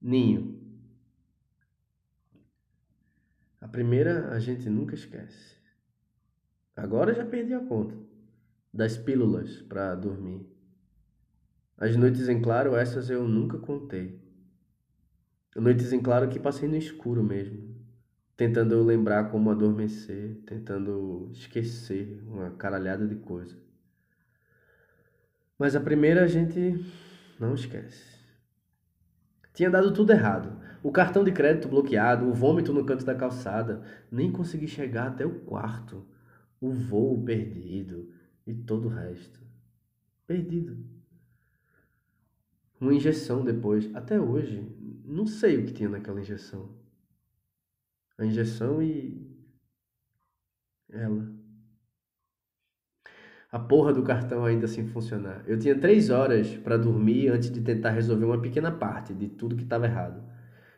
Ninho. A primeira a gente nunca esquece. Agora já perdi a conta das pílulas para dormir. As noites em claro, essas eu nunca contei. Noites em claro que passei no escuro mesmo, tentando lembrar como adormecer, tentando esquecer uma caralhada de coisa. Mas a primeira a gente não esquece. Tinha dado tudo errado. O cartão de crédito bloqueado, o vômito no canto da calçada, nem consegui chegar até o quarto. O voo perdido e todo o resto. Perdido. Uma injeção depois, até hoje, não sei o que tinha naquela injeção. A injeção e ela. A porra do cartão ainda sem funcionar. Eu tinha três horas para dormir antes de tentar resolver uma pequena parte de tudo que estava errado.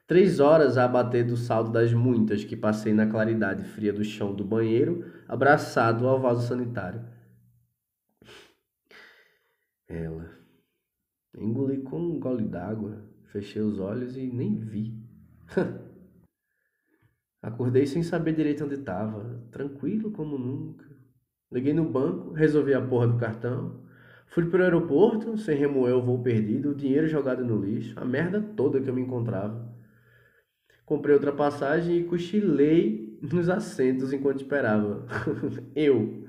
Três horas a abater do saldo das muitas que passei na claridade fria do chão do banheiro, abraçado ao vaso sanitário. Ela. Engoli com um gole d'água, fechei os olhos e nem vi. Acordei sem saber direito onde estava, tranquilo como nunca. Liguei no banco, resolvi a porra do cartão. Fui pro aeroporto, sem remoer o voo perdido, o dinheiro jogado no lixo, a merda toda que eu me encontrava. Comprei outra passagem e cochilei nos assentos enquanto esperava. eu,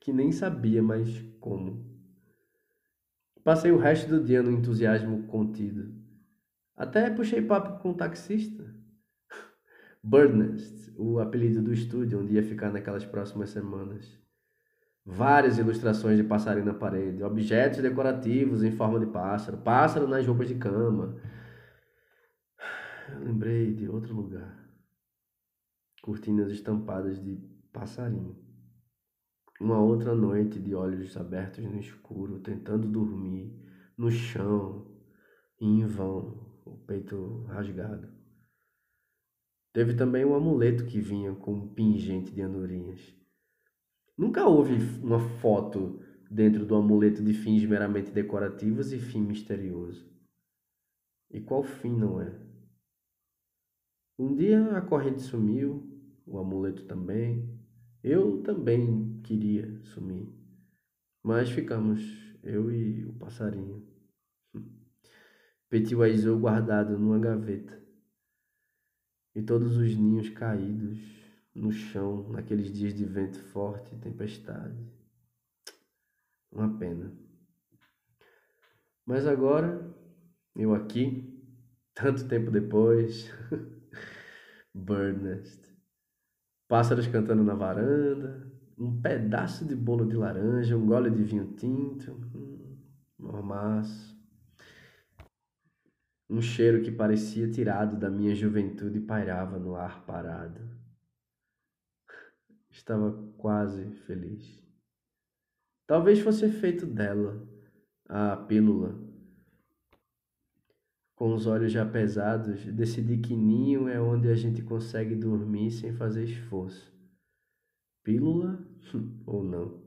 que nem sabia mais como. Passei o resto do dia no entusiasmo contido. Até puxei papo com o taxista. Birdnest, o apelido do estúdio onde ia ficar naquelas próximas semanas várias ilustrações de passarinho na parede, objetos decorativos em forma de pássaro, pássaro nas roupas de cama. Eu lembrei de outro lugar. Cortinas estampadas de passarinho. Uma outra noite de olhos abertos no escuro, tentando dormir, no chão, em vão, o peito rasgado. Teve também um amuleto que vinha com um pingente de andorinhas. Nunca houve uma foto dentro do amuleto de fins meramente decorativos e fim misterioso. E qual fim não é? Um dia a corrente sumiu, o amuleto também. Eu também queria sumir. Mas ficamos, eu e o passarinho. Petit Oiseau guardado numa gaveta. E todos os ninhos caídos no chão naqueles dias de vento forte e tempestade. Uma pena. Mas agora, eu aqui, tanto tempo depois, Bird Nest, pássaros cantando na varanda, um pedaço de bolo de laranja, um gole de vinho tinto, hum, mormaço, um cheiro que parecia tirado da minha juventude pairava no ar parado. Estava quase feliz. Talvez fosse efeito dela, a pílula. Com os olhos já pesados, decidi que ninho é onde a gente consegue dormir sem fazer esforço. Pílula ou não?